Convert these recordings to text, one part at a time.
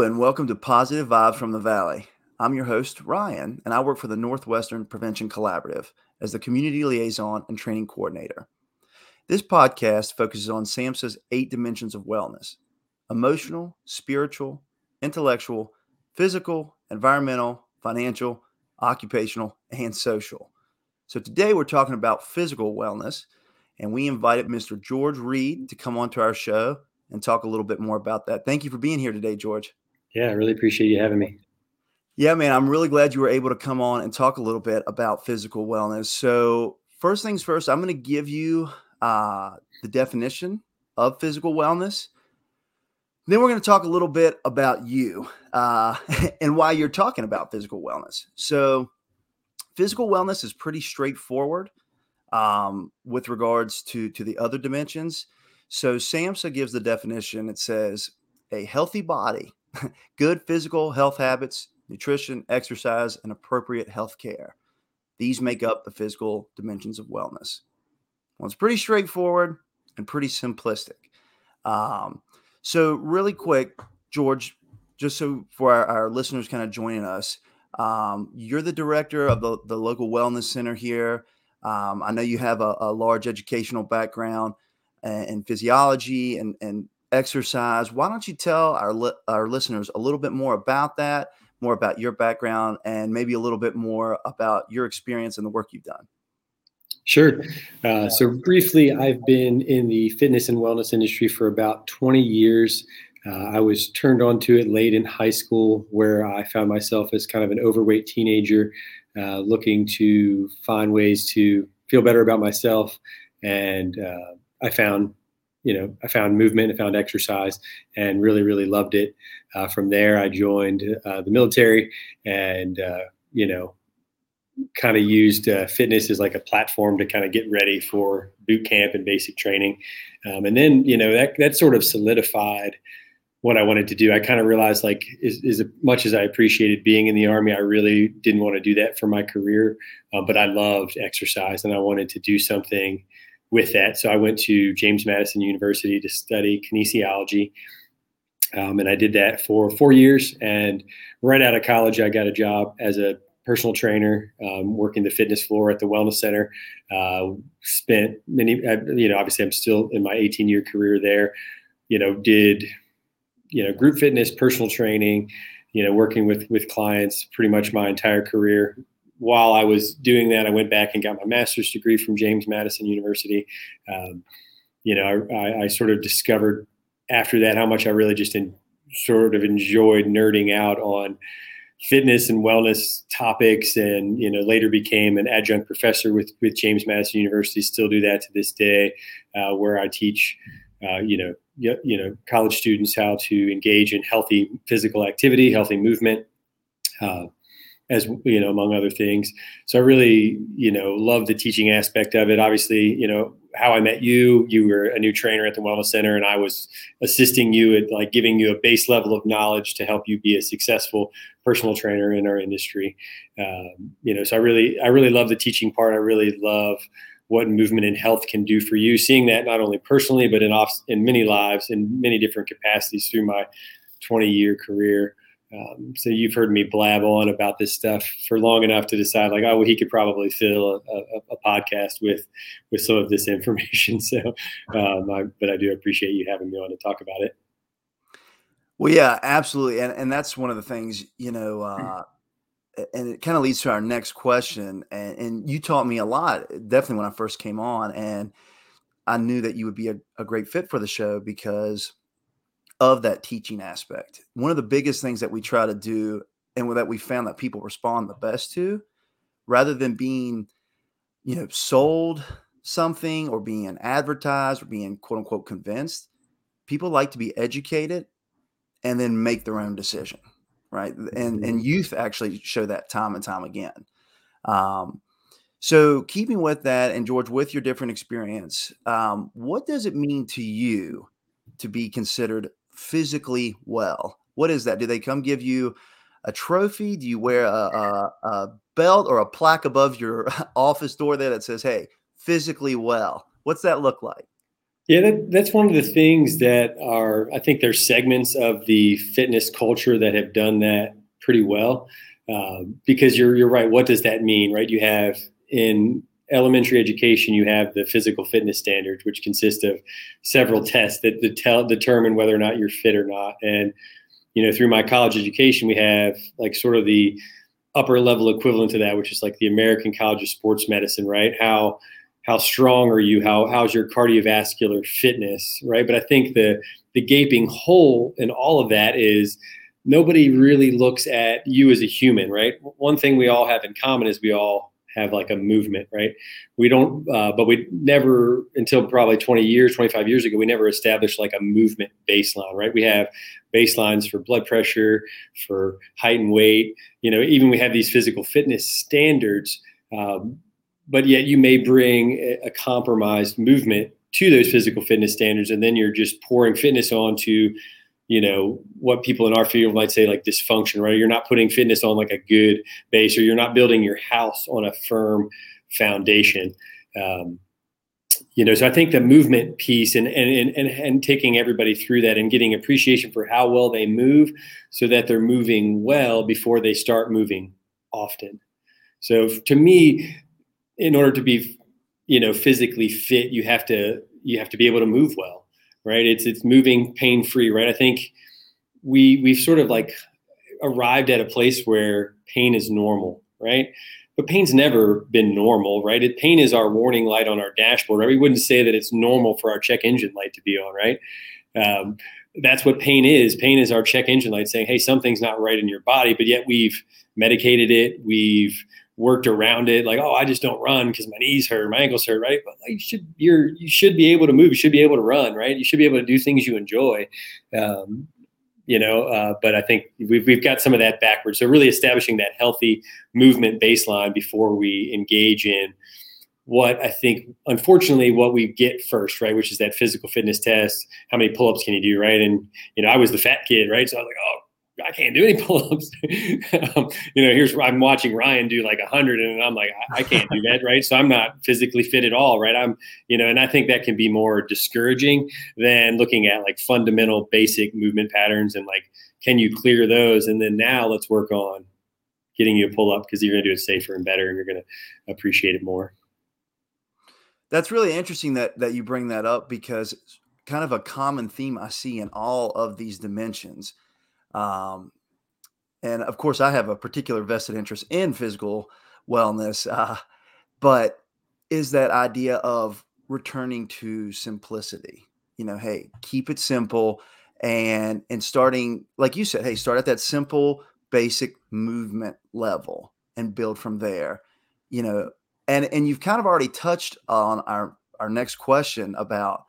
And welcome to Positive Vibes from the Valley. I'm your host, Ryan, and I work for the Northwestern Prevention Collaborative as the community liaison and training coordinator. This podcast focuses on SAMHSA's eight dimensions of wellness emotional, spiritual, intellectual, physical, environmental, financial, occupational, and social. So today we're talking about physical wellness, and we invited Mr. George Reid to come onto our show and talk a little bit more about that. Thank you for being here today, George. Yeah, I really appreciate you having me. Yeah, man, I'm really glad you were able to come on and talk a little bit about physical wellness. So, first things first, I'm going to give you uh, the definition of physical wellness. Then we're going to talk a little bit about you uh, and why you're talking about physical wellness. So, physical wellness is pretty straightforward um, with regards to to the other dimensions. So SAMHSA gives the definition. It says a healthy body, good physical health habits, nutrition, exercise, and appropriate health care. These make up the physical dimensions of wellness. Well, it's pretty straightforward and pretty simplistic. Um, so, really quick, George, just so for our, our listeners kind of joining us, um, you're the director of the, the local wellness center here. Um, I know you have a, a large educational background and, physiology and, and exercise. Why don't you tell our li- our listeners a little bit more about that, more about your background, and maybe a little bit more about your experience and the work you've done? Sure. Uh, so briefly, I've been in the fitness and wellness industry for about 20 years. Uh, I was turned on to it late in high school, where I found myself as kind of an overweight teenager, uh, looking to find ways to feel better about myself and uh, I found, you know, I found movement, I found exercise, and really, really loved it. Uh, from there, I joined uh, the military, and uh, you know, kind of used uh, fitness as like a platform to kind of get ready for boot camp and basic training. Um, and then, you know, that that sort of solidified what I wanted to do. I kind of realized like as, as, much as I appreciated being in the army, I really didn't want to do that for my career. Uh, but I loved exercise and I wanted to do something with that. So I went to James Madison University to study kinesiology. Um, and I did that for four years. And right out of college, I got a job as a personal trainer, um, working the fitness floor at the wellness center. Uh, spent many, you know, obviously I'm still in my 18 year career there. You know, did you know group fitness, personal training, you know, working with with clients pretty much my entire career while I was doing that, I went back and got my master's degree from James Madison University. Um, you know, I, I, sort of discovered after that how much I really just in, sort of enjoyed nerding out on fitness and wellness topics, and you know, later became an adjunct professor with with James Madison University. Still do that to this day, uh, where I teach. Uh, you know, you know, college students how to engage in healthy physical activity, healthy movement. Uh, as you know, among other things. So I really, you know, love the teaching aspect of it. Obviously, you know, how I met you, you were a new trainer at the Wellness Center, and I was assisting you at like giving you a base level of knowledge to help you be a successful personal trainer in our industry. Um, you know, so I really, I really love the teaching part. I really love what movement and health can do for you. Seeing that not only personally, but in off, in many lives, in many different capacities through my 20 year career. Um, so you've heard me blab on about this stuff for long enough to decide, like, oh, well, he could probably fill a, a, a podcast with with some of this information. So, um, I, but I do appreciate you having me on to talk about it. Well, yeah, absolutely, and and that's one of the things, you know, uh, and it kind of leads to our next question. And, and you taught me a lot, definitely when I first came on, and I knew that you would be a, a great fit for the show because of that teaching aspect. One of the biggest things that we try to do and that we found that people respond the best to rather than being you know sold something or being advertised or being quote unquote convinced people like to be educated and then make their own decision right and and mm-hmm. youth actually show that time and time again um, so keeping with that and george with your different experience um, what does it mean to you to be considered physically well. What is that? Do they come give you a trophy? Do you wear a, a, a belt or a plaque above your office door there that says, "Hey, physically well"? What's that look like? Yeah, that, that's one of the things that are, I think there's segments of the fitness culture that have done that pretty well. Uh, because you're, you're right. What does that mean, right? You have in elementary education, you have the physical fitness standards, which consist of several tests that, determine whether or not you're fit or not. And, you know, through my college education, we have like sort of the upper level equivalent to that, which is like the American College of Sports Medicine, right? How how strong are you? How how's your cardiovascular fitness, right? But I think the the gaping hole in all of that is nobody really looks at you as a human, right? One thing we all have in common is we all have like a movement, right? We don't, uh, but we never until probably 20 years, 25 years ago, we never established like a movement baseline, right? We have baselines for blood pressure, for height and weight. You know, even we have these physical fitness standards. Um, but yet you may bring a compromised movement to those physical fitness standards and then you're just pouring fitness onto you know what people in our field might say like dysfunction right? You're not putting fitness on like a good base or you're not building your house on a firm foundation. Um, you know so i think the movement piece and, and and and taking everybody through that and getting appreciation for how well they move so that they're moving well before they start moving often. So to me in order to be you know physically fit you have to you have to be able to move well right? It's it's moving pain free right? I think we we've sort of like arrived at a place where pain is normal right? But pain's never been normal right? It, pain is our warning light on our dashboard right? We wouldn't say that it's normal for our check engine light to be on right? Um, that's what pain is. Pain is our check engine light saying hey something's not right in your body but yet we've medicated it we've worked around it like oh i just don't run because my knees hurt my ankles hurt right? But like, you should you're you should be able to move you should be able to run right? You should be able to do things you enjoy um, you know uh, but i think we've, we've got some of that backwards. So really establishing that healthy movement baseline before we engage in what i think unfortunately what we get first right? Which is that physical fitness test how many pull-ups can you do right? And you know i was the fat kid right? So i was like oh I can't do any pull-ups. um, you know, here's I'm watching Ryan do like a hundred, and I'm like, I, I, can't do that, right? So I'm not physically fit at all, right? I'm, you know, and I think that can be more discouraging than looking at like fundamental, basic movement patterns and like, can you clear those? And then now let's work on getting you a pull-up because you're going to do it safer and better, and you're going to appreciate it more. That's really interesting that that you bring that up because kind of a common theme I see in all of these dimensions um, and of course, I have a particular vested interest in physical wellness, uh, but is that idea of returning to simplicity. You know, hey, keep it simple and and starting like you said, hey, start at that simple basic movement level and build from there. You know, and and you've kind of already touched on our our next question about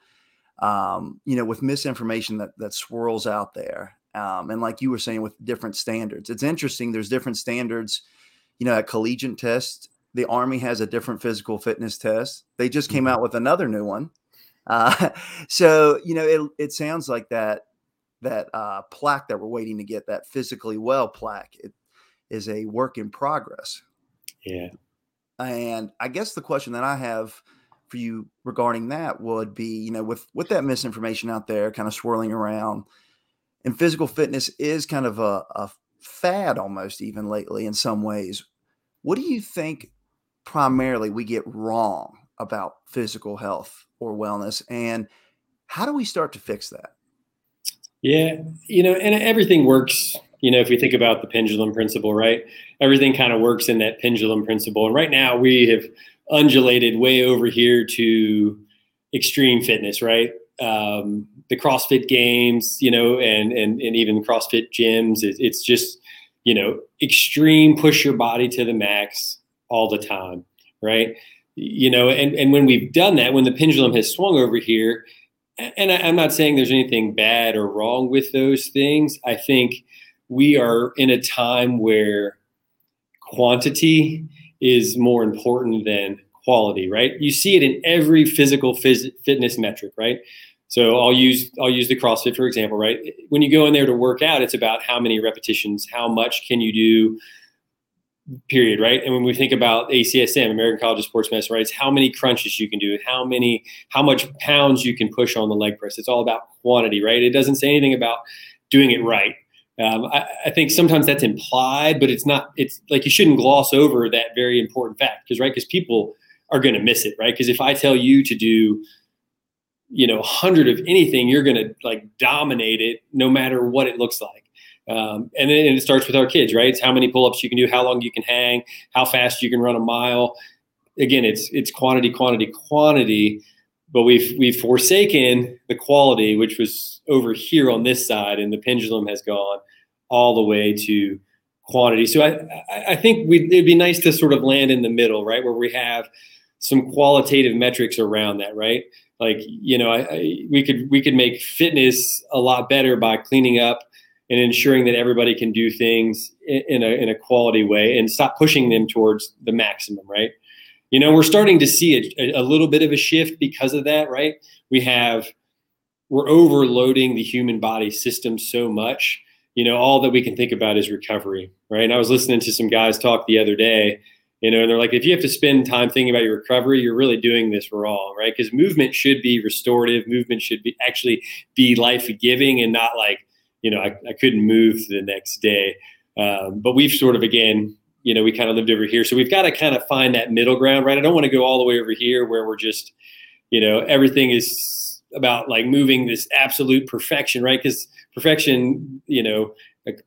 um, you know, with misinformation that that swirls out there um, and like you were saying with different standards. It's interesting there's different standards you know at collegiate test the army has a different physical fitness test. They just came mm-hmm. out with another new one. Uh, so you know it, it sounds like that that uh, plaque that we're waiting to get that physically well plaque it is a work in progress. Yeah. And i guess the question that i have for you regarding that would be you know with with that misinformation out there kind of swirling around and physical fitness is kind of a, a fad almost even lately in some ways. What do you think primarily we get wrong about physical health or wellness? And how do we start to fix that? Yeah, you know, and everything works. You know, if we think about the pendulum principle, right? Everything kind of works in that pendulum principle. And right now we have undulated way over here to extreme fitness, right? Um, the CrossFit games, you know, and and and even CrossFit gyms. It, it's just you know extreme push your body to the max all the time, right? You know, and and when we've done that, when the pendulum has swung over here, and I, I'm not saying there's anything bad or wrong with those things. I think we are in a time where quantity is more important than quality, right? You see it in every physical phys- fitness metric, right? So I'll use I'll use the CrossFit for example, right? When you go in there to work out, it's about how many repetitions, how much can you do period, right? And when we think about ACSM, American College of Sports Medicine, right, it's how many crunches you can do, how many, how much pounds you can push on the leg press. It's all about quantity, right? It doesn't say anything about doing it right. Um, I, I, think sometimes that's implied, but it's not. It's like you shouldn't gloss over that very important fact, because right, because people are going to miss it, right? Because if I tell you to do, you know, hundred of anything, you're going to like dominate it, no matter what it looks like. Um, and then and it starts with our kids, right? It's how many pull-ups you can do, how long you can hang, how fast you can run a mile. Again, it's it's quantity, quantity, quantity. But we've we've forsaken the quality, which was over here on this side, and the pendulum has gone all the way to quantity. So I I think we it'd be nice to sort of land in the middle, right, where we have some qualitative metrics around that, right? Like you know, I, I, we could we could make fitness a lot better by cleaning up and ensuring that everybody can do things in a, in a quality way and stop pushing them towards the maximum, right? You know, we're starting to see a, a little bit of a shift because of that, right? We have, we're overloading the human body system so much. You know, all that we can think about is recovery, right? And I was listening to some guys talk the other day, you know, and they're like, if you have to spend time thinking about your recovery, you're really doing this wrong, right? Because movement should be restorative, movement should be actually be life giving and not like, you know, I, I couldn't move the next day. Um, but we've sort of, again, you know, we kind of lived over here. So we've got to kind of find that middle ground, right? I don't want to go all the way over here where we're just, you know, everything is about like moving this absolute perfection, right? Because perfection, you know,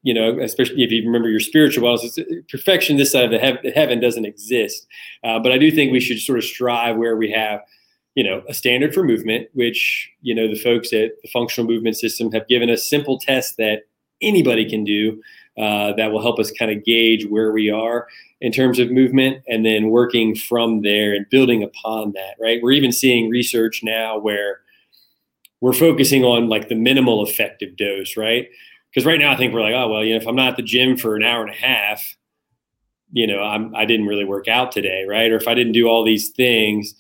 you know, especially if you remember your spiritual wellness, perfection this side of the heaven doesn't exist. Uh, but I do think we should sort of strive where we have you know, a standard for movement, which, you know, the folks at the functional movement system have given us simple tests that anybody can do uh, that will help us kind of gauge where we are in terms of movement and then working from there and building upon that, right? We're even seeing research now where we're focusing on like the minimal effective dose, right? Because right now I think we're like, oh, well, you know, if I'm not at the gym for an hour and a half, you know, I'm, I didn't really work out today, right? Or if I didn't do all these things,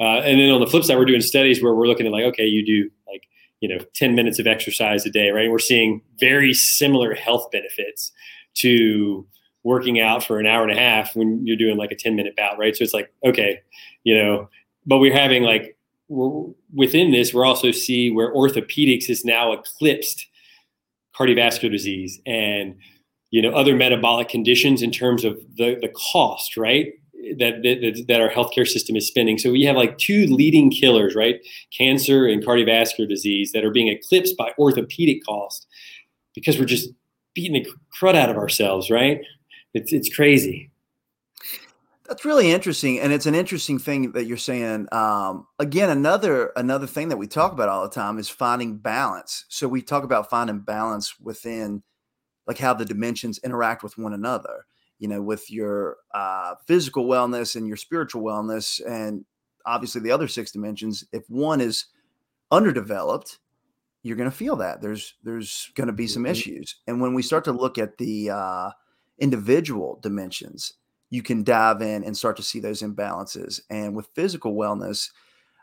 uh, and then on the flip side, we're doing studies where we're looking at like, okay, you do like, you know, 10 minutes of exercise a day, right? And we're seeing very similar health benefits to working out for an hour and a half when you're doing like a 10 minute bout, right? So it's like, okay, you know, but we're having like, we're, within this, we're also see where orthopedics is now eclipsed cardiovascular disease and, you know, other metabolic conditions in terms of the, the cost, right? that, that, that our healthcare system is spending. So we have like two leading killers, right? Cancer and cardiovascular disease that are being eclipsed by orthopedic cost because we're just beating the crud out of ourselves, right? It's it's crazy. That's really interesting, and it's an interesting thing that you're saying. Um, again, another another thing that we talk about all the time is finding balance. So we talk about finding balance within, like how the dimensions interact with one another you know, with your uh, physical wellness and your spiritual wellness, and obviously the other six dimensions. If one is underdeveloped, you're going to feel that there's there's going to be some mm-hmm. issues. And when we start to look at the uh, individual dimensions, you can dive in and start to see those imbalances. And with physical wellness,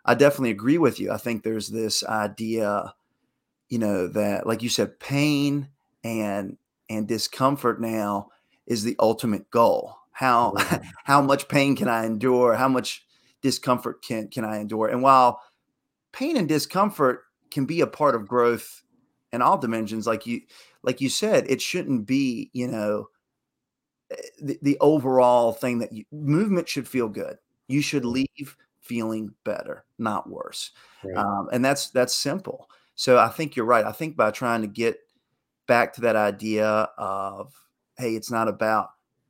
I definitely agree with you. I think there's this idea, you know, that like you said, pain and and discomfort now is the ultimate goal. How how much pain can I endure? How much discomfort can can I endure? And while pain and discomfort can be a part of growth in all dimensions, like you like you said, it shouldn't be you know the, the overall thing that you movement should feel good. You should leave feeling better, not worse. Right. Um, and that's that's simple. So I think you're right. I think by trying to get back to that idea of hey, it's not about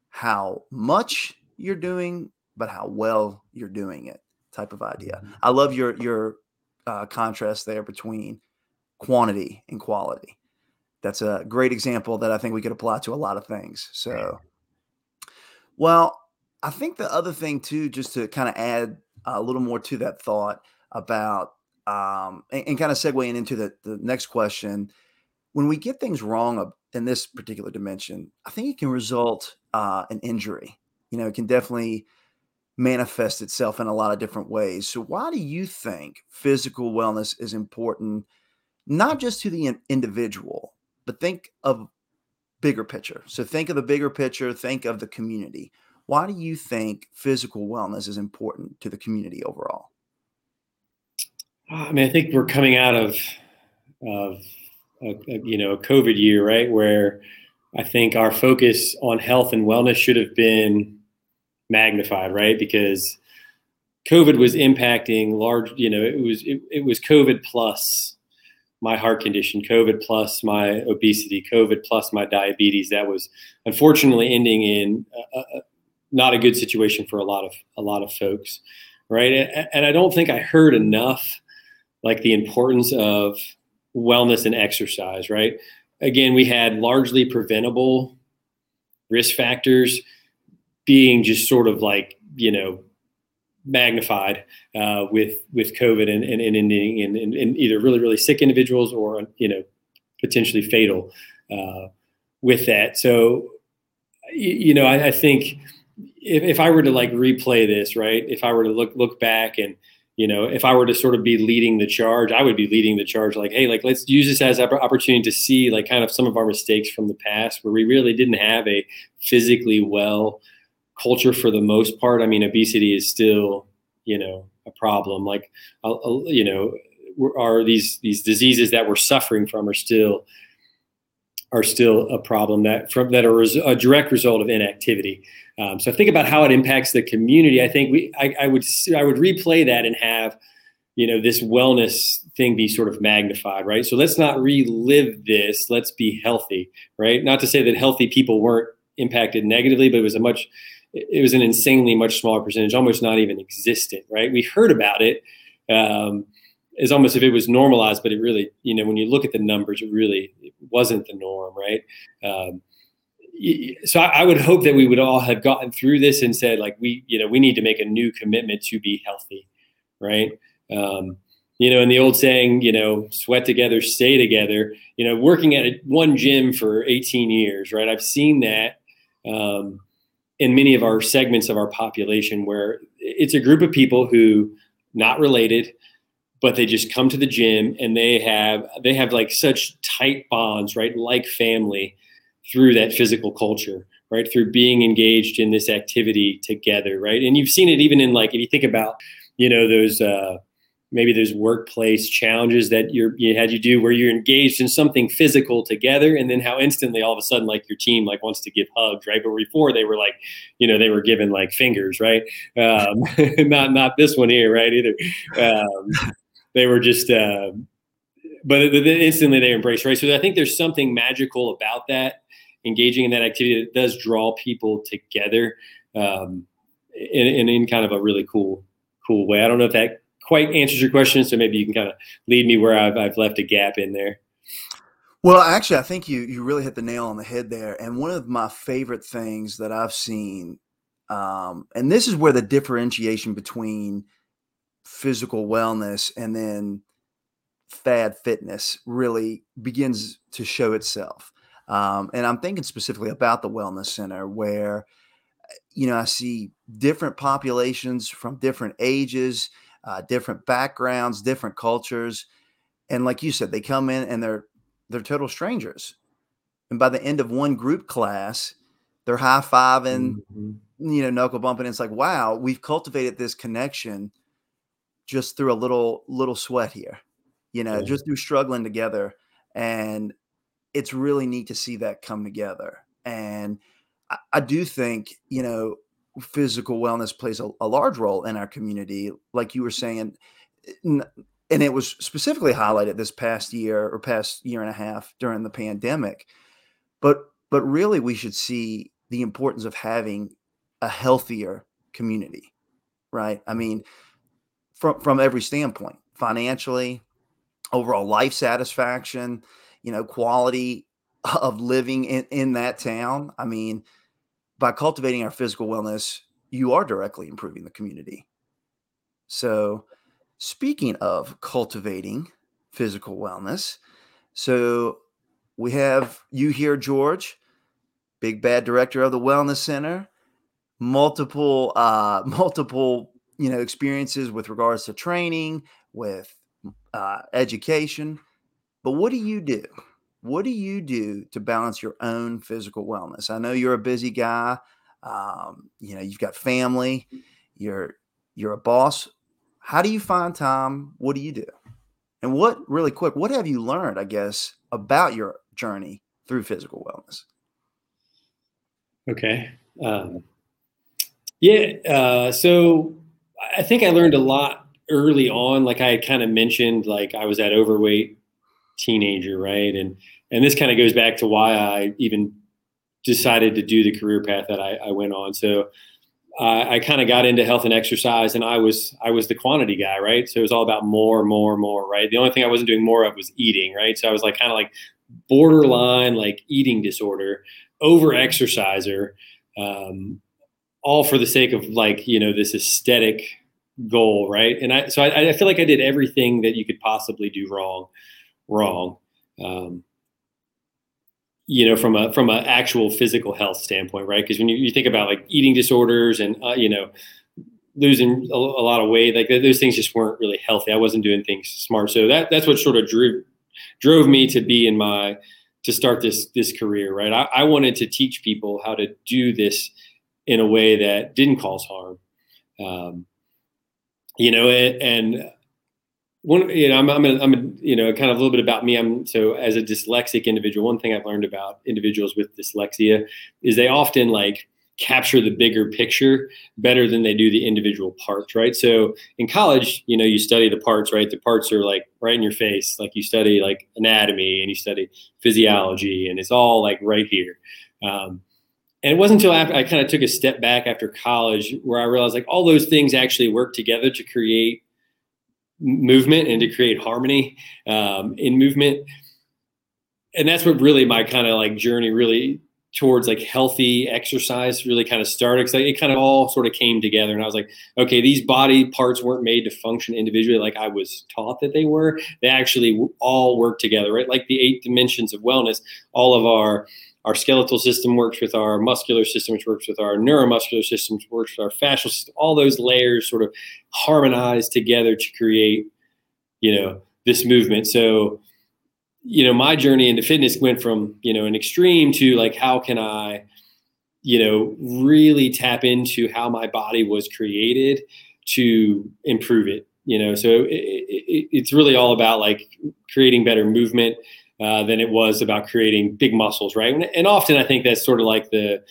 how much you're doing, but how well you're doing it type of idea. Mm-hmm. I love your your uh, contrast there between quantity and quality. That's a great example that I think we could apply to a lot of things. So, well, I think the other thing too, just to kind of add a little more to that thought about um, and, and kind of segueing into the, the next question, when we get things wrong in this particular dimension, I think it can result uh, in injury. You know, it can definitely manifest itself in a lot of different ways. So, why do you think physical wellness is important, not just to the individual, but think of bigger picture. So think of the bigger picture, think of the community. Why do you think physical wellness is important to the community overall? I mean, I think we're coming out of, of a, a, you know, a COVID year, right? Where I think our focus on health and wellness should have been magnified, right? Because COVID was impacting large, you know, it was it, it was COVID plus my heart condition, COVID plus my obesity, COVID plus my diabetes. That was unfortunately ending in a, a, not a good situation for a lot of a lot of folks, right? And, and I don't think I heard enough like the importance of wellness and exercise, right? Again, we had largely preventable risk factors being just sort of like you know magnified uh, with with COVID and and, and ending in, in, in, either really really sick individuals or you know potentially fatal uh, with that. So you, know I, I think if, if, I were to like replay this right, if I were to look look back and you know if I were to sort of be leading the charge, I would be leading the charge like hey like let's use this as an opportunity to see like kind of some of our mistakes from the past where we really didn't have a physically well culture for the most part. I mean, obesity is still, you know, a problem. Like, uh, you know, are these these diseases that we're suffering from are still are still a problem that from that are a direct result of inactivity. Um, so think about how it impacts the community. I think we I, I would I would replay that and have you know this wellness thing be sort of magnified right so let's not relive this let's be healthy right not to say that healthy people weren't impacted negatively but it was a much it was an insanely much smaller percentage, almost not even existent, right? We heard about it um, as almost if it was normalized, but it really, you know, when you look at the numbers, it really it wasn't the norm, right? Um, so I, I, would hope that we would all have gotten through this and said, like, we, you know, we need to make a new commitment to be healthy, right? Um, you know, and the old saying, you know, sweat together, stay together. You know, working at a, one gym for 18 years, right? I've seen that. Um, in many of our segments of our population where it's a group of people who not related but they just come to the gym and they have they have like such tight bonds right like family through that physical culture right through being engaged in this activity together right? And you've seen it even in like if you think about you know those uh maybe there's workplace challenges that you're you had you do where you're engaged in something physical together and then how instantly all of a sudden like your team like wants to give hugs right? But before they were like you know they were given like fingers right? Um, not not this one here right either. Um, they were just uh, but instantly they embrace right? So i think there's something magical about that engaging in that activity that does draw people together um, in, in, in kind of a really cool cool way. I don't know if that quite answers your question. So maybe you can kind of lead me where I've, I've left a gap in there. Well, actually, I think you you really hit the nail on the head there. And one of my favorite things that I've seen, um, and this is where the differentiation between physical wellness and then fad fitness really begins to show itself. Um, and I'm thinking specifically about the wellness center where, you know, I see different populations from different ages uh, different backgrounds, different cultures, and like you said, they come in and they're they're total strangers. And by the end of one group class, they're high fiving, mm-hmm. you know, knuckle bumping. It's like, wow, we've cultivated this connection just through a little little sweat here, you know, yeah. just through struggling together. And it's really neat to see that come together. And I, I do think, you know, physical wellness plays a, a, large role in our community, like you were saying. And it was specifically highlighted this past year or past year and a half during the pandemic. But but really we should see the importance of having a healthier community, right? I mean, from from every standpoint, financially, overall life satisfaction, you know, quality of living in, in that town. I mean, by cultivating our physical wellness, you are directly improving the community. So, speaking of cultivating physical wellness, so we have you here, George, big bad director of the Wellness Center, multiple, uh, multiple, you know, experiences with regards to training, with uh, education. But what do you do what do you do to balance your own physical wellness? I know you're a busy guy. Um, you know, you've got family. You're you're a boss. How do you find time? What do you do? And what really quick, what have you learned, I guess, about your journey through physical wellness? Okay. Um, yeah. Uh, so I think I learned a lot early on. Like I kind of mentioned, like I was at overweight teenager, right? And and this kind of goes back to why I even decided to do the career path that I, I went on. So I kind of got into health and exercise, and I was I was the quantity guy, right? So it was all about more, more, more, right? The only thing I wasn't doing more of was eating, right? So I was like kind of like borderline like eating disorder, over exerciser, um, all for the sake of like you know this aesthetic goal, right? And I so I, I feel like I did everything that you could possibly do wrong, wrong. Um, you know, from a from an actual physical health standpoint, right? Because when you, you think about like eating disorders and uh, you know losing a, a, lot of weight, like those things just weren't really healthy. I wasn't doing things smart, so that that's what sort of drew drove me to be in my to start this this career, right? I, I wanted to teach people how to do this in a way that didn't cause harm. Um, you know, and, and one, you know, I'm, I'm, a, I'm a, you know, kind of a little bit about me. I'm so as a dyslexic individual, one thing I've learned about individuals with dyslexia is they often like capture the bigger picture better than they do the individual parts, right? So in college, you know, you study the parts, right? The parts are like right in your face. Like you study like anatomy and you study physiology and it's all like right here. Um, and it wasn't until after I kind of took a step back after college where I realized like all those things actually work together to create movement and to create harmony um, in movement. And that's what really my kind of like journey really towards like healthy exercise really kind of started because it kind of all sort of came together. And i was like okay these body parts weren't made to function individually like i was taught that they were. They actually all work together right? Like the eight dimensions of wellness all of our our skeletal system works with our muscular system which works with our neuromuscular system which works with our fascial system all those layers sort of harmonize together to create you know this movement so you know, my journey into fitness went from, you know, an extreme to like, how can I, you know, really tap into how my body was created to improve it, you know? So it, it, it's really all about like creating better movement uh, than it was about creating big muscles, right? And, and often I think that's sort of like the,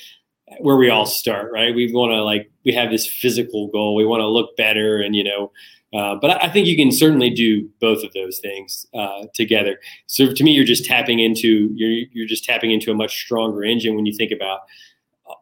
where we all start, right? We want to like, we have this physical goal. We want to look better and, you know, uh, but I think you can certainly do both of those things uh, together. So to me, you're just tapping into you're you're just tapping into a much stronger engine when you think about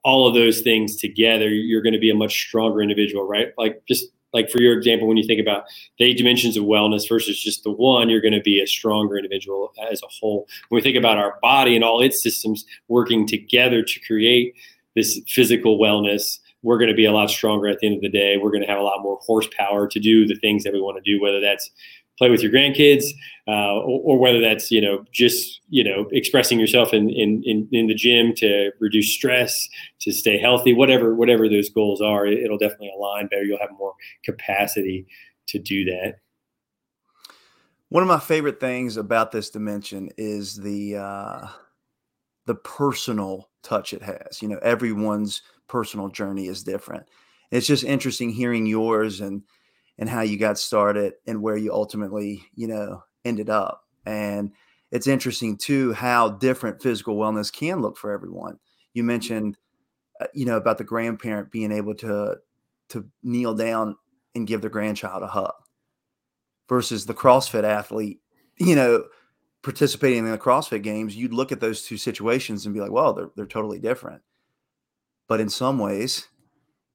all of those things together. You're going to be a much stronger individual, right? Like just like for your example, when you think about the eight dimensions of wellness versus just the one, you're going to be a stronger individual as a whole. When we think about our body and all its systems working together to create this physical wellness we're going to be a lot stronger at the end of the day. We're going to have a lot more horsepower to do the things that we want to do, whether that's play with your grandkids uh, or, or, whether that's you know just you know expressing yourself in, in, in in the gym to reduce stress to stay healthy whatever whatever those goals are it'll definitely align better. You'll have more capacity to do that. One of my favorite things about this dimension is the uh, the personal touch it has. You know everyone's personal journey is different. It's just interesting hearing yours and and how you got started and where you ultimately, you know, ended up. And it's interesting too how different physical wellness can look for everyone. You mentioned uh, you know about the grandparent being able to to kneel down and give their grandchild a hug versus the CrossFit athlete, you know, participating in the CrossFit games, you'd look at those two situations and be like, well, they're, they're totally different. But in some ways,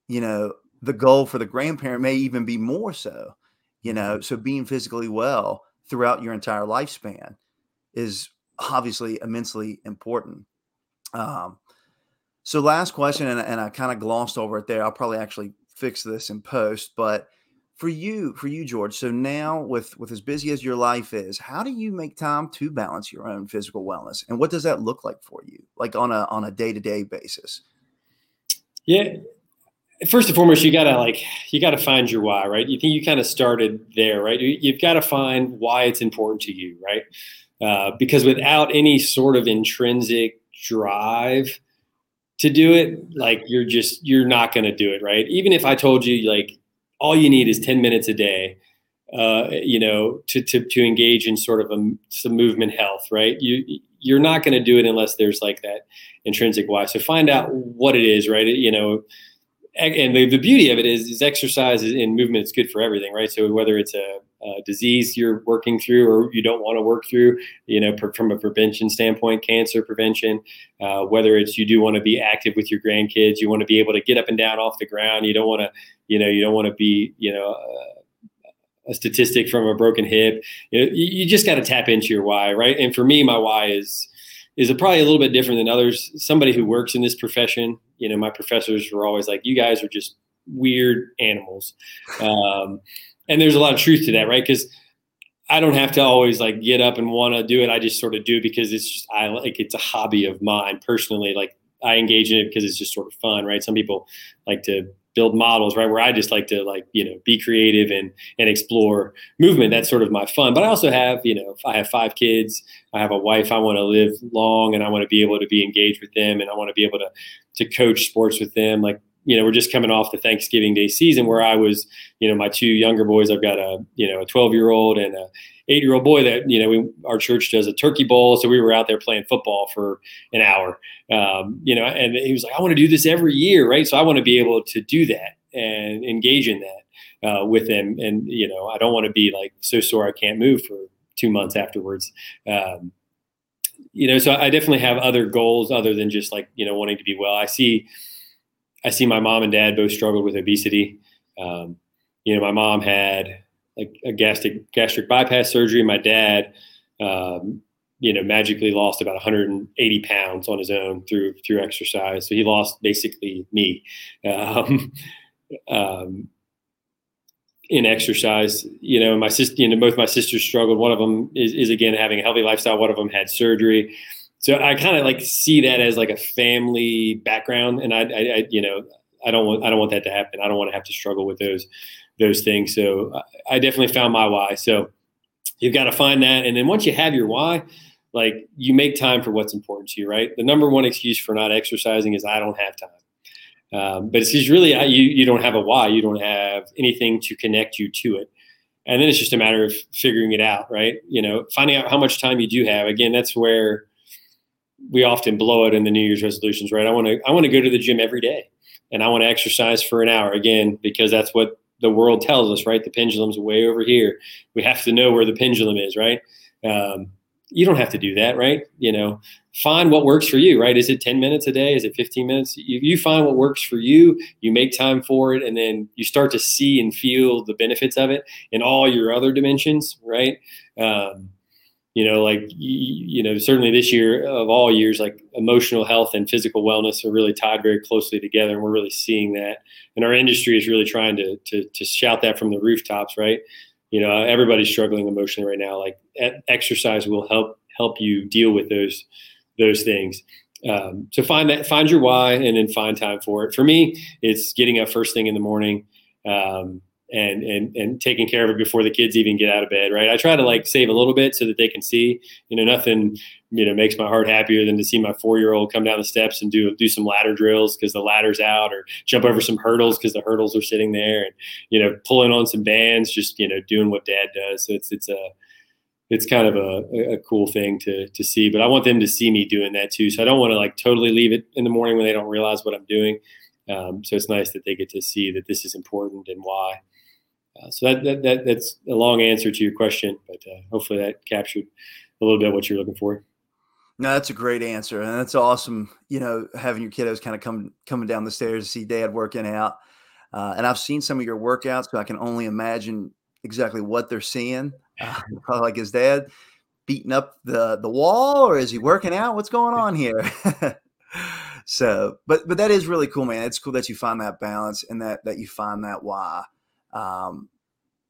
you know, the goal for the grandparent may even be more so, you know, so being physically well throughout your entire lifespan is obviously immensely important. Um, so last question, and, and I kind of glossed over it there. I'll probably actually fix this in post, but for you, for you, George. So now with with as busy as your life is, how do you make time to balance your own physical wellness, and what does that look like for you, like on a on a day to day basis? Yeah. First and foremost, you gotta like you gotta find your why, right? You think you kind of started there, right? You, have got to find why it's important to you, right? uh, because without any sort of intrinsic drive to do it, like you're just you're not to do it, right? Even if I told you like all you need is 10 minutes a day, uh, you know, to, to, to engage in sort of a, some movement health, right? You, you're not to do it unless there's like that intrinsic why. So find out what it is, right? You know, and the, the beauty of it is, is exercise and movement is good for everything, right? So whether it's a, a disease you're working through or you don't want to work through, you know, per, from a prevention standpoint, cancer prevention, uh, whether it's you do want to be active with your grandkids, you want to be able to get up and down off the ground, you don't want to, you know, you don't want to be, you know, uh, a statistic from a broken hip. You, know, you just got to tap into your why, right? And for me, my why is is probably a little bit different than others. Somebody who works in this profession, you know, my professors were always like, "You guys are just weird animals," um, and there's a lot of truth to that, right? Because I don't have to always like get up and want to do it. I just sort of do because it's just I like it's a hobby of mine personally. Like I engage in it because it's just sort of fun, right? Some people like to build models, right? Where I just like to like, you know, be creative and and explore movement. That's sort of my fun. But I also have, you know, I have five kids, I have a wife, I want to live long and I want to be able to be engaged with them and I want to be able to to coach sports with them. Like, you know, we're just coming off the Thanksgiving Day season where I was, you know, my two younger boys, I've got a, you know, a 12 year old and a eight year old boy that you know we, our church does a turkey bowl. So we were out there playing football for an hour. Um, you know and he was like i want to do this every year right? So i want to be able to do that and engage in that uh, with them and you know i don't want to be like so sore i can't move for two months afterwards. Um, you know so i definitely have other goals other than just like you know wanting to be well. I see i see my mom and dad both struggled with obesity um, you know my mom had like a gastric gastric bypass surgery. My dad, um, you know, magically lost about 180 pounds on his own through through exercise. So he lost basically me. Um, um, in exercise, you know, my sister, you know, both my sisters struggled. One of them is, is again having a healthy lifestyle. One of them had surgery. So I kind of like see that as like a family background, and I, I, I, you know, I don't want I don't want that to happen. I don't want to have to struggle with those those things. So I definitely found my why. So you've got to find that. And then once you have your why, like you make time for what's important to you, right? The number one excuse for not exercising is I don't have time. Um, but it's just really you, you don't have a why. You don't have anything to connect you to it. And then it's just a matter of figuring it out, right? You know, finding out how much time you do have. Again, that's where we often blow it in the New Year's resolutions, right? I want to I want to go to the gym every day and I want to exercise for an hour again because that's what the world tells us, right? The pendulum's way over here. We have to know where the pendulum is, right? Um, you don't have to do that, right? You know, find what works for you, right? Is it 10 minutes a day? Is it 15 minutes? You, you find what works for you, you make time for it, and then you start to see and feel the benefits of it in all your other dimensions, right? Um, you know, like, you, know, certainly this year of all years, like emotional health and physical wellness are really tied very closely together. And we're really seeing that. And our industry is really trying to, to, to shout that from the rooftops, right? You know, everybody's struggling emotionally right now. Like exercise will help, help you deal with those, those things. Um, so find that, find your why and then find time for it. For me, it's getting up first thing in the morning. Um, and and and taking care of it before the kids even get out of bed right? I try to like save a little bit so that they can see. You know nothing you know makes my heart happier than to see my four year old come down the steps and do do some ladder drills because the ladder's out or jump over some hurdles because the hurdles are sitting there and you know pulling on some bands just you know doing what dad does. So it's it's a it's kind of a, a cool thing to to see but i want them to see me doing that too. So i don't want to like totally leave it in the morning when they don't realize what i'm doing. Um, so it's nice that they get to see that this is important and why uh, so that, that, that, that's a long answer to your question, but uh, hopefully that captured a little bit what you're looking for. No, that's a great answer, and that's awesome. You know, having your kiddos kind of come coming down the stairs to see dad working out, uh, and I've seen some of your workouts, so I can only imagine exactly what they're seeing. Uh, probably like his dad beating up the the wall, or is he working out? What's going on here? so, but but that is really cool, man. It's cool that you find that balance and that that you find that why um,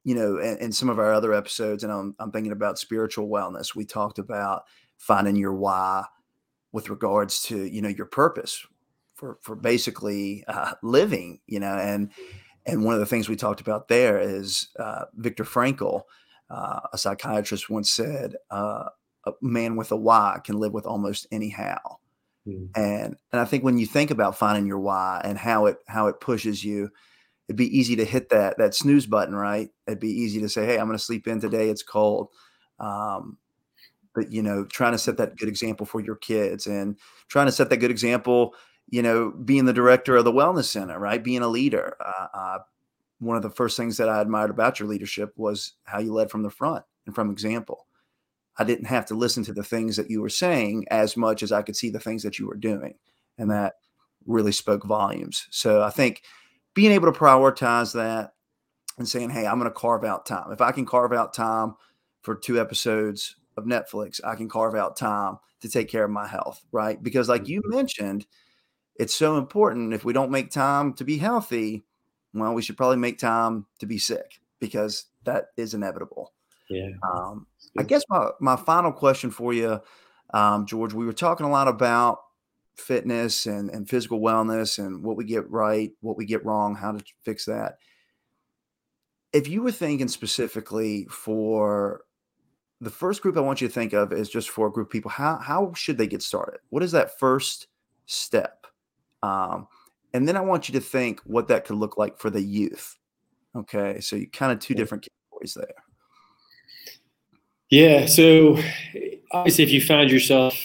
you know, in, in, some of our other episodes, and I'm, I'm thinking about spiritual wellness, we talked about finding your why with regards to, you know, your purpose for, for basically uh, living, you know, and, and one of the things we talked about there is uh, Viktor Frankl, uh, a psychiatrist once said, uh, a man with a why can live with almost any how. Mm. And and I think when you think about finding your why and how it how it pushes you, it'd be easy to hit that that snooze button, right? It'd be easy to say, "Hey, I'm going to sleep in today. It's cold." Um, but you know, trying to set that good example for your kids and trying to set that good example, you know, being the director of the wellness center, right? Being a leader. Uh, uh, one of the first things that I admired about your leadership was how you led from the front and from example. I didn't have to listen to the things that you were saying as much as I could see the things that you were doing. And that really spoke volumes. So I think being able to prioritize that and saying, hey, I'm going to carve out time. If I can carve out time for two episodes of Netflix, I can carve out time to take care of my health, right? Because, like you mm-hmm. mentioned, it's so important. If we don't make time to be healthy, well, we should probably make time to be sick because that is inevitable. Yeah. Um, I guess my, my final question for you, um, George, we were talking a lot about fitness and, and physical wellness and what we get right, what we get wrong, how to fix that. If you were thinking specifically for the first group I want you to think of is just for a group of people, how, how should they get started? What is that first step? Um, and then I want you to think what that could look like for the youth. Okay. So you kind of two different categories there. Yeah. So obviously, if you find yourself,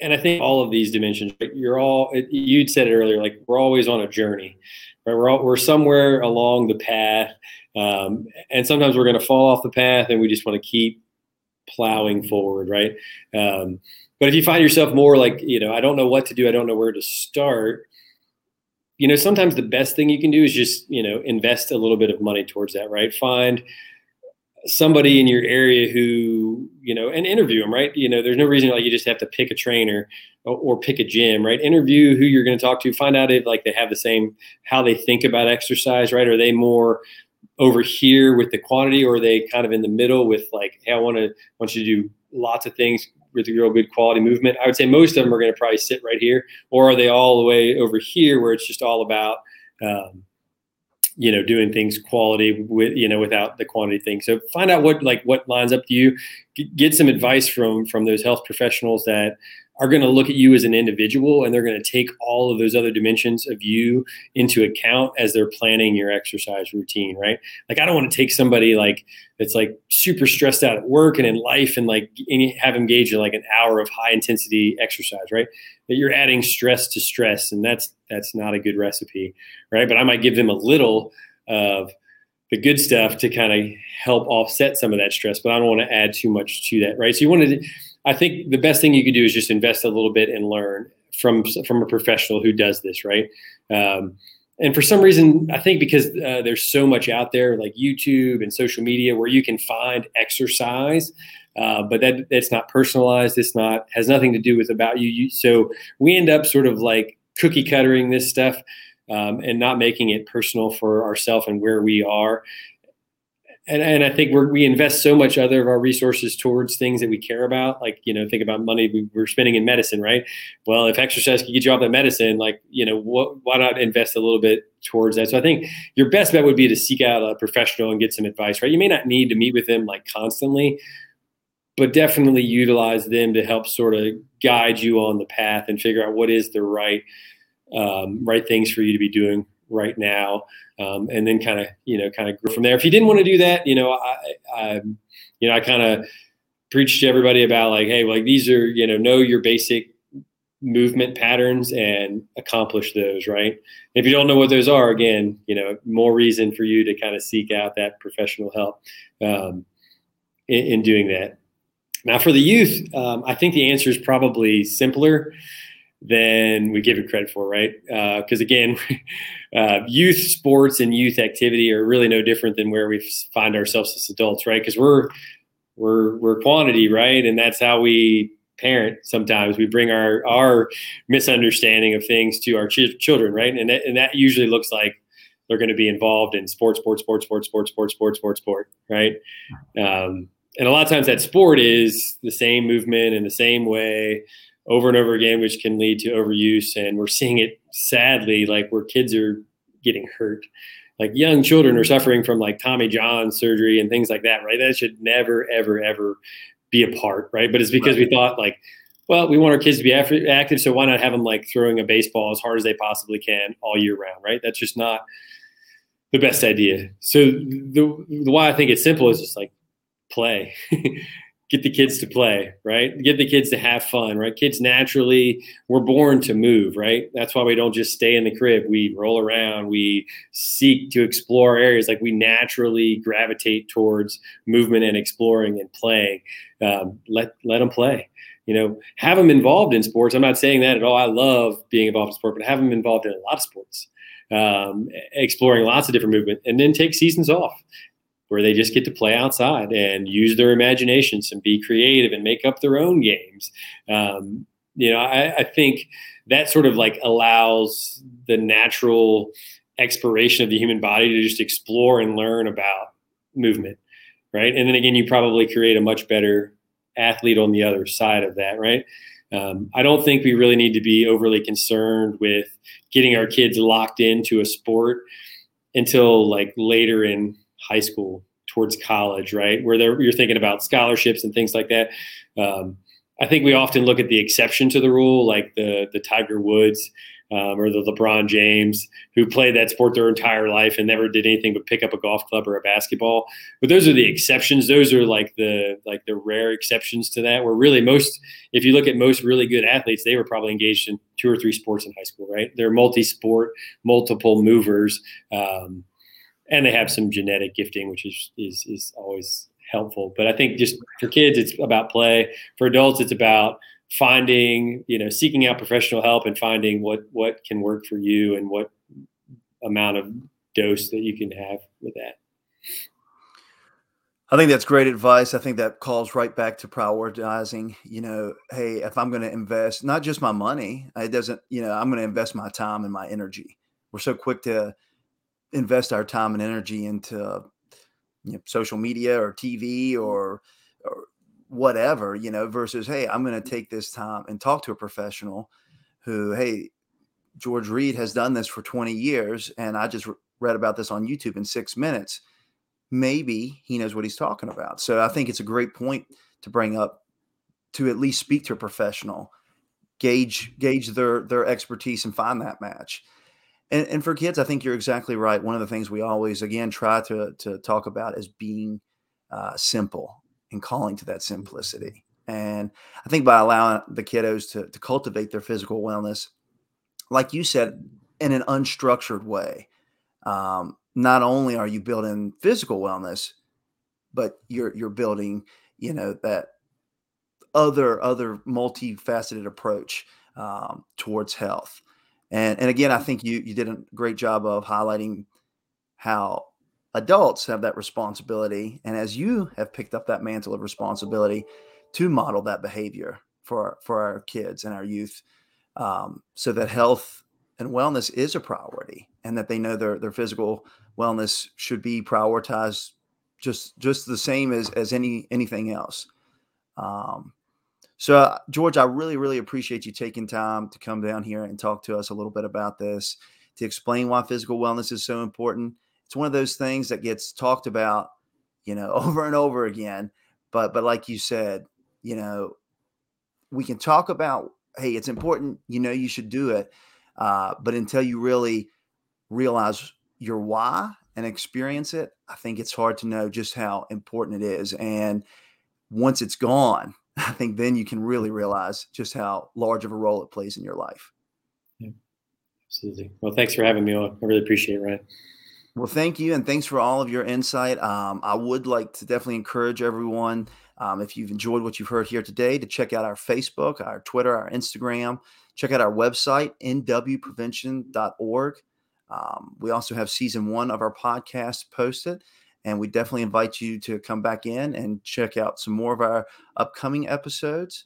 and I think all of these dimensions, you're all, you'd said it earlier, like we're always on a journey, right? We're, all, we're somewhere along the path. Um, and sometimes we're going to fall off the path and we just want to keep plowing forward, right? Um, but if you find yourself more like, you know, I don't know what to do, I don't know where to start, you know, sometimes the best thing you can do is just, you know, invest a little bit of money towards that, right? Find, somebody in your area who you know and interview them right? You know there's no reason like you just have to pick a trainer or, or pick a gym right? Interview who you're going to talk to find out if like they have the same how they think about exercise right? Are they more over here with the quantity or are they kind of in the middle with like hey i want to want you to do lots of things with real good quality movement? I would say most of them are going to probably sit right here or are they all the way over here where it's just all about um, you know doing things quality with you know without the quantity thing. So find out what like what lines up to you. Get some advice from from those health professionals that are going to look at you as an individual and they're going to take all of those other dimensions of you into account as they're planning your exercise routine right? Like i don't want to take somebody like that's like super stressed out at work and in life and like have engaged in like an hour of high intensity exercise right? That you're adding stress to stress and that's that's not a good recipe right? But i might give them a little of the good stuff to kind of help offset some of that stress but i don't want to add too much to that right? So you want to I think the best thing you could do is just invest a little bit and learn from from a professional who does this, right? Um, and for some reason, I think because uh, there's so much out there, like YouTube and social media, where you can find exercise, uh, but that that's not personalized. It's not has nothing to do with about you. you so we end up sort of like cookie cuttering this stuff um, and not making it personal for ourselves and where we are and, and I think we invest so much other of our resources towards things that we care about. Like, you know, think about money we, we're spending in medicine, right? Well, if exercise can get you off that medicine, like, you know, what, why not invest a little bit towards that? So I think your best bet would be to seek out a professional and get some advice, right? You may not need to meet with them like constantly, but definitely utilize them to help sort of guide you on the path and figure out what is the right, um, right things for you to be doing right now, um, and then kind of you know kind of grow from there. If you didn't want to do that, you know, I, I you know I kind of preach to everybody about like, hey, like these are you know know your basic movement patterns and accomplish those right? If you don't know what those are again you know more reason for you to kind of seek out that professional help um, in, in, doing that. Now for the youth um, i think the answer is probably simpler than we give it credit for, right? Because uh, again, uh, youth sports and youth activity are really no different than where we find ourselves as adults, right? Because we're we're we're quantity, right? And that's how we parent. Sometimes we bring our our misunderstanding of things to our ch- children, right? And that, and that usually looks like they're going to be involved in sports, sports, sports, sports, sports, sports, sports, sports, sport, right? Um, and a lot of times that sport is the same movement in the same way over and over again, which can lead to overuse. And we're seeing it sadly, like where kids are getting hurt. Like young children are suffering from like Tommy John surgery and things like that, right? That should never, ever, ever be a part, right? But it's because right. we thought like, well, we want our kids to be active, so why not have them like throwing a baseball as hard as they possibly can all year round, right? That's just not the best idea. So the, the why I think it's simple is just like play. get the kids to play, right? Get the kids to have fun, right? Kids naturally we're born to move, right? That's why we don't just stay in the crib. We roll around, we seek to explore areas like we naturally gravitate towards movement and exploring and playing. Um, let let them play. You know, have them involved in sports. I'm not saying that at all. I love being involved in sport, but have them involved in a lot of sports, um, exploring lots of different movement, and then take seasons off where they just get to play outside and use their imaginations and be creative and make up their own games. Um, you know, I, I, think that sort of like allows the natural exploration of the human body to just explore and learn about movement, right? And then again, you probably create a much better athlete on the other side of that, right? Um, I don't think we really need to be overly concerned with getting our kids locked into a sport until like later in high school towards college, right? Where you're thinking about scholarships and things like that. Um, I think we often look at the exception to the rule, like the the Tiger Woods um, or the LeBron James, who played that sport their entire life and never did anything but pick up a golf club or a basketball. But those are the exceptions. Those are like the like the rare exceptions to that. Where really most, if you look at most really good athletes, they were probably engaged in two or three sports in high school, right? They're multi-sport, multiple movers. Um, and they have some genetic gifting, which is is is always helpful. But I think just for kids, it's about play. For adults, it's about finding, you know, seeking out professional help and finding what what can work for you and what amount of dose that you can have with that. I think that's great advice. I think that calls right back to prioritizing. You know, hey, if I'm going to invest not just my money, it doesn't. You know, I'm going to invest my time and my energy. We're so quick to invest our time and energy into you know, social media or TV mm-hmm. or, or whatever, you know, versus, hey, I'm going to take this time and talk to a professional who, hey, George Reid has done this for 20 years, and I just read about this on YouTube in six minutes. Maybe he knows what he's talking about. So I think it's a great point to bring up to at least speak to a professional, gauge gauge their their expertise, and find that match. And, and for kids, I think you're exactly right. One of the things we always, again, try to, to talk about is being uh, simple and calling to that simplicity. And I think by allowing the kiddos to, to cultivate their physical wellness, like you said, in an unstructured way, um, not only are you building physical wellness, but you're you're building, you know, that other other multifaceted approach um, towards health. And and again, I think you you did a great job of highlighting how adults have that responsibility, and as you have picked up that mantle of responsibility to model that behavior for for our kids and our youth, um, so that health and wellness is a priority, and that they know their their physical wellness should be prioritized just just the same as as any anything else. Um, so, uh, George, I really, really appreciate you taking time to come down here and talk to us a little bit about this, to explain why physical wellness is so important. It's one of those things that gets talked about, you know, over and over again. But, but like you said, you know, we can talk about, hey, it's important. You know, you should do it. Uh, but until you really realize your why and experience it, I think it's hard to know just how important it is. And once it's gone, I think then you can really realize just how large of a role it plays in your life. Yeah, absolutely. Well, thanks for having me on. I really appreciate it, Ryan. Well, thank you, and thanks for all of your insight. Um, I would like to definitely encourage everyone, um, if you've enjoyed what you've heard here today, to check out our Facebook, our Twitter, our Instagram. Check out our website, nwprevention.org. Um, we also have season one of our podcast posted. And we definitely invite you to come back in and check out some more of our upcoming episodes.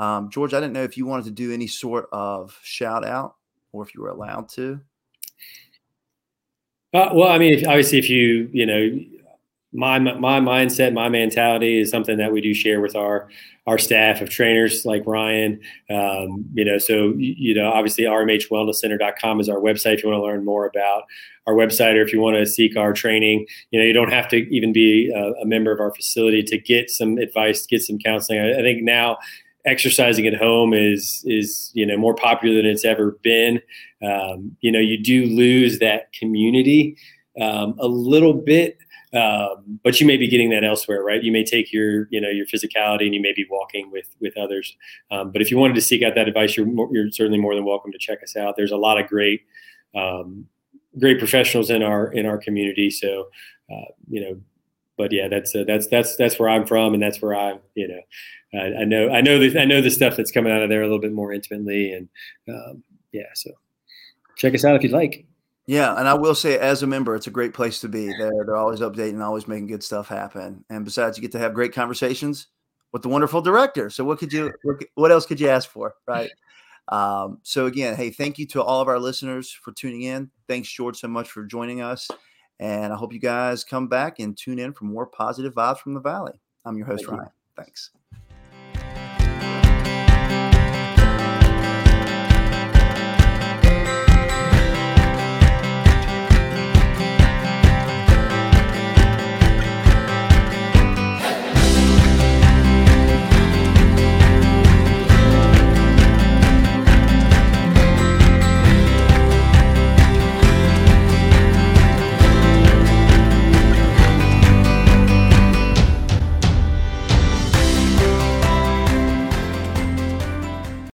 Um, George, I didn't know if you wanted to do any sort of shout out or if you were allowed to. Uh, well, I mean, obviously, if you you know my my mindset, my mentality is something that we do share with our our staff of trainers like Ryan. Um, you know, so you know, obviously rmhwellnesscenter.com is our website if you want to learn more about our website or if you want to seek our training. You know, you don't have to even be a, a member of our facility to get some advice, get some counseling. I, I think now exercising at home is is you know more popular than it's ever been. Um, you know, you do lose that community um, a little bit um, but you may be getting that elsewhere, right? You may take your, you know, your physicality and you may be walking with with others. Um, but if you wanted to seek out that advice, you're you're certainly more than welcome to check us out. There's a lot of great um, great professionals in our in our community. So, uh, you know, but yeah, that's uh, that's that's that's where I'm from, and that's where I'm, you know, I, I know I know the I know the stuff that's coming out of there a little bit more intimately, and um, yeah, so check us out if you'd like. Yeah, and I will say, as a member, it's a great place to be. They're they're always updating, always making good stuff happen. And besides, you get to have great conversations with the wonderful director. So what could you what else could you ask for, right? Um, so again, hey, thank you to all of our listeners for tuning in. Thanks, George, so much for joining us. And I hope you guys come back and tune in for more positive vibes from the Valley. I'm your host, thank Ryan. You. Thanks.